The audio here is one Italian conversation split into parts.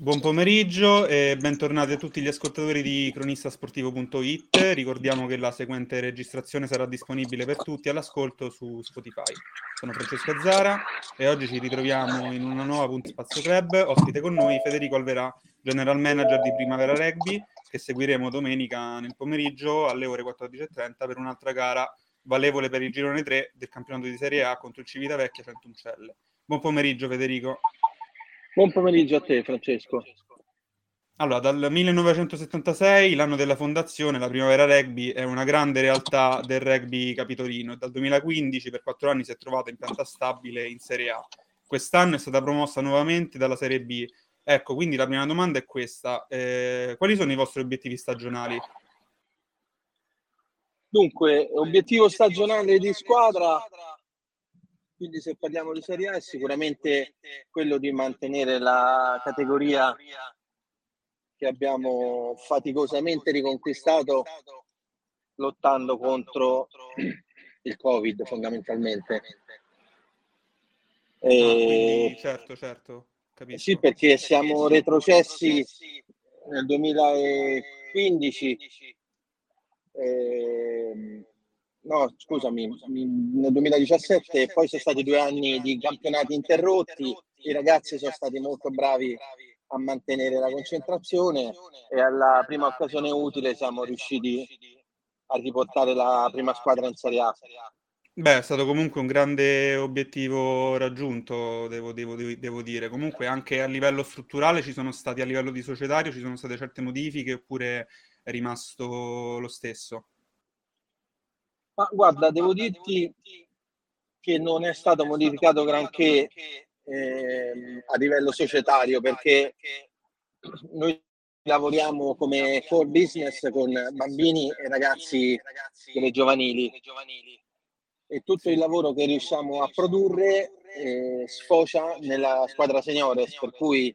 Buon pomeriggio e bentornati a tutti gli ascoltatori di cronistasportivo.it. Ricordiamo che la seguente registrazione sarà disponibile per tutti all'ascolto su Spotify. Sono Francesco Azzara e oggi ci ritroviamo in una nuova puntata Spazio Club. Ospite con noi Federico Alverà, General Manager di Primavera Rugby, che seguiremo domenica nel pomeriggio alle ore 14.30 per un'altra gara valevole per il girone 3 del campionato di Serie A contro il Civitavecchia Centuncelle. Buon pomeriggio Federico. Buon pomeriggio a te, Francesco. Allora, dal 1976, l'anno della fondazione, la Primavera Rugby è una grande realtà del rugby capitolino e dal 2015 per quattro anni si è trovata in pianta stabile in Serie A. Quest'anno è stata promossa nuovamente dalla Serie B. Ecco, quindi la prima domanda è questa. Eh, quali sono i vostri obiettivi stagionali? Dunque, obiettivo stagionale di squadra quindi se parliamo di Serie A è sicuramente quello di mantenere la categoria che abbiamo faticosamente riconquistato lottando contro il Covid fondamentalmente. E... Ah, quindi, certo, certo, capisco. Sì, perché siamo retrocessi nel 2015 eh, no, scusami, nel 2017 poi sono stati due anni di campionati interrotti, i ragazzi sono stati molto bravi a mantenere la concentrazione e alla prima occasione utile siamo riusciti a riportare la prima squadra in Serie A. Beh, è stato comunque un grande obiettivo raggiunto, devo, devo, devo, dire. Comunque anche a livello strutturale ci sono stati, a livello di societario ci sono state certe modifiche oppure è rimasto lo stesso? Ma guarda, devo dirti che non è stato modificato granché eh, a livello societario perché noi lavoriamo come core business con bambini e ragazzi delle giovanili. E tutto il lavoro che riusciamo a produrre eh, sfocia nella squadra seniores per cui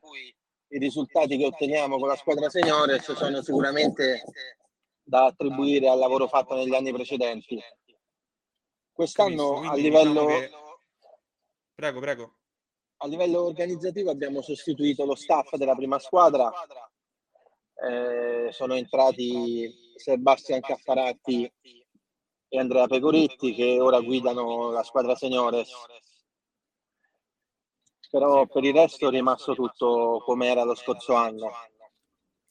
i risultati che otteniamo con la squadra seniores sono sicuramente da attribuire al lavoro fatto negli anni precedenti. Quest'anno a livello... Diciamo che... Prego, prego. A livello organizzativo abbiamo sostituito lo staff della prima squadra. Eh, sono entrati Sebastian Caffaratti e Andrea Pecoretti che ora guidano la squadra seniores. Però per il resto è rimasto tutto come era lo scorso anno.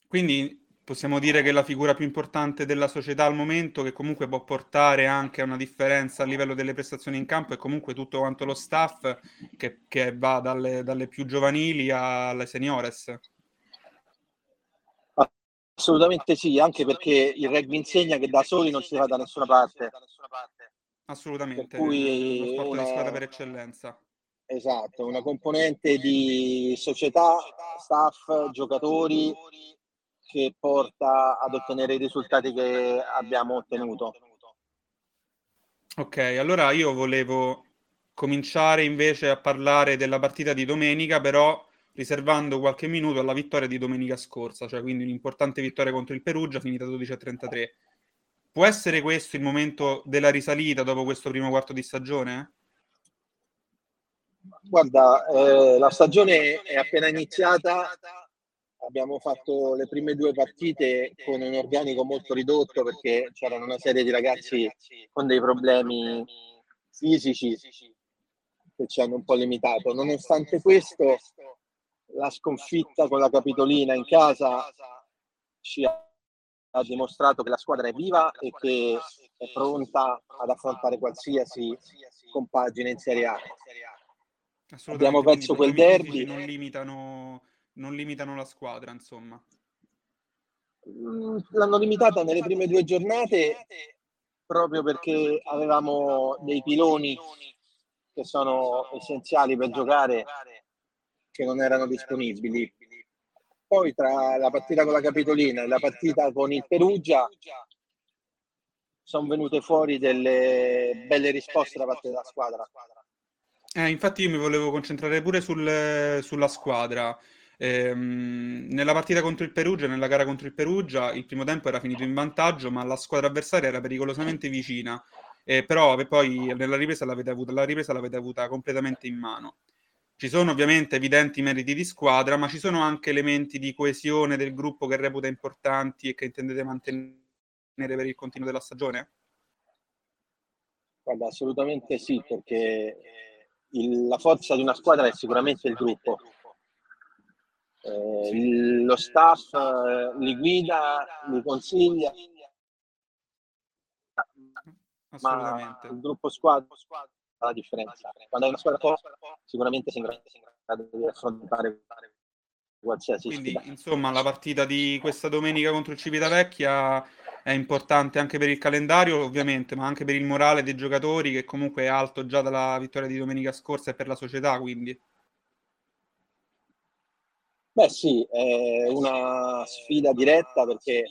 Quindi possiamo dire che la figura più importante della società al momento, che comunque può portare anche a una differenza a livello delle prestazioni in campo, è comunque tutto quanto lo staff che, che va dalle, dalle, più giovanili alle seniores. Assolutamente sì, anche perché il rugby insegna che da soli non si va da nessuna parte. Assolutamente, per cui lo sport una... di squadra per eccellenza. Esatto, una componente di società, staff, giocatori che porta ad ottenere i risultati che abbiamo ottenuto. Ok, allora io volevo cominciare invece a parlare della partita di domenica, però riservando qualche minuto alla vittoria di domenica scorsa, cioè quindi un'importante vittoria contro il Perugia finita 12 a 33. Può essere questo il momento della risalita dopo questo primo quarto di stagione? Guarda, eh, la stagione è appena iniziata abbiamo fatto le prime due partite con un organico molto ridotto perché c'erano una serie di ragazzi con dei problemi fisici che ci hanno un po' limitato. Nonostante questo, la sconfitta con la Capitolina in casa ci ha dimostrato che la squadra è viva e che è pronta ad affrontare qualsiasi compagine in Serie A. Abbiamo perso quel derby. Non limitano non limitano la squadra, insomma. Mm, l'hanno limitata nelle prime due giornate proprio perché avevamo dei piloni che sono essenziali per giocare che non erano disponibili. Poi tra la partita con la Capitolina e la partita con il Perugia sono venute fuori delle belle risposte da parte della squadra. Eh, infatti io mi volevo concentrare pure sul, sulla squadra. Ehm, nella partita contro il Perugia, nella gara contro il Perugia, il primo tempo era finito in vantaggio, ma la squadra avversaria era pericolosamente vicina. Eh, però poi nella ripresa l'avete avuta, la ripresa l'avete avuta completamente in mano. Ci sono ovviamente evidenti meriti di squadra, ma ci sono anche elementi di coesione del gruppo che reputa importanti e che intendete mantenere per il continuo della stagione? Guarda, assolutamente sì, perché il, la forza di una squadra è sicuramente il gruppo. Eh, il, lo staff eh, li guida, li consiglia, ma il gruppo squadra fa la differenza. Quando hai una squadra forte, sicuramente sei in grado di affrontare qualsiasi Quindi, sfida. insomma, la partita di questa domenica contro il Civitavecchia è importante anche per il calendario, ovviamente, ma anche per il morale dei giocatori, che comunque è alto già dalla vittoria di domenica scorsa e per la società, quindi. Beh sì, è una sfida diretta perché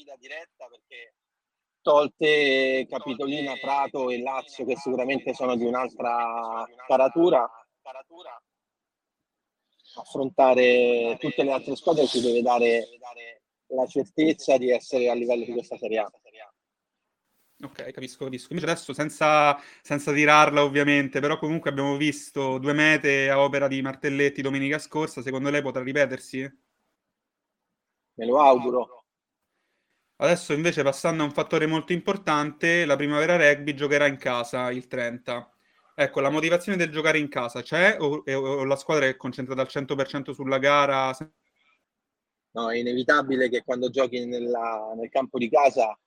tolte Capitolina, Prato e Lazio che sicuramente sono di un'altra caratura, affrontare tutte le altre squadre ci deve dare la certezza di essere a livello di questa Serie A. Ok, capisco, capisco. Invece adesso senza, senza tirarla ovviamente, però comunque abbiamo visto due mete a opera di Martelletti domenica scorsa, secondo lei potrà ripetersi? Me lo auguro. Adesso invece passando a un fattore molto importante, la primavera rugby giocherà in casa il 30. Ecco, la motivazione del giocare in casa c'è o, o la squadra è concentrata al 100% sulla gara? No, è inevitabile che quando giochi nella, nel campo di casa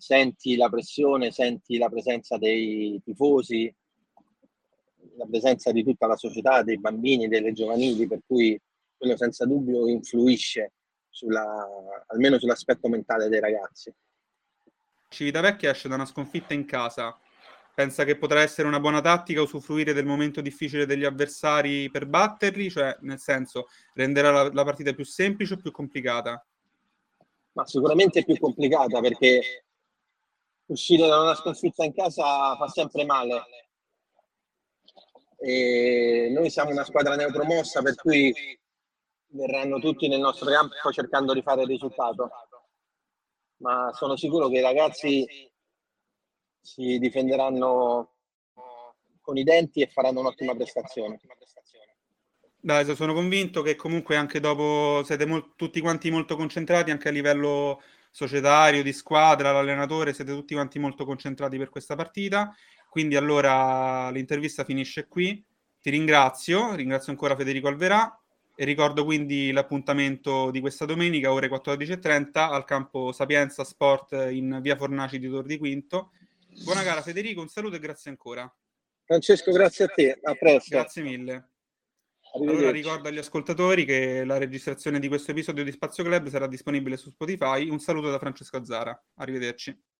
senti la pressione, senti la presenza dei tifosi, la presenza di tutta la società, dei bambini, delle giovanili, per cui quello senza dubbio influisce sulla, almeno sull'aspetto mentale dei ragazzi. Civitavecchia esce da una sconfitta in casa. Pensa che potrà essere una buona tattica usufruire del momento difficile degli avversari per batterli? Cioè, nel senso, renderà la, la partita più semplice o più complicata? Ma sicuramente più complicata perché uscire da una sconfitta in casa fa sempre male. E noi siamo una squadra neopromossa, per cui verranno tutti nel nostro campo cercando di fare il risultato. Ma sono sicuro che i ragazzi si difenderanno con i denti e faranno un'ottima prestazione. Dai, sono convinto che comunque anche dopo siete mo- tutti quanti molto concentrati anche a livello societario, di squadra, l'allenatore, siete tutti quanti molto concentrati per questa partita. Quindi allora l'intervista finisce qui. Ti ringrazio, ringrazio ancora Federico Alverà e ricordo quindi l'appuntamento di questa domenica, ore 14.30, al campo Sapienza Sport in via Fornaci di Tor di Quinto. Buona gara Federico, un saluto e grazie ancora. Francesco, grazie a te, a presto. Grazie mille. Allora ricordo agli ascoltatori che la registrazione di questo episodio di Spazio Club sarà disponibile su Spotify. Un saluto da Francesco Azzara. Arrivederci.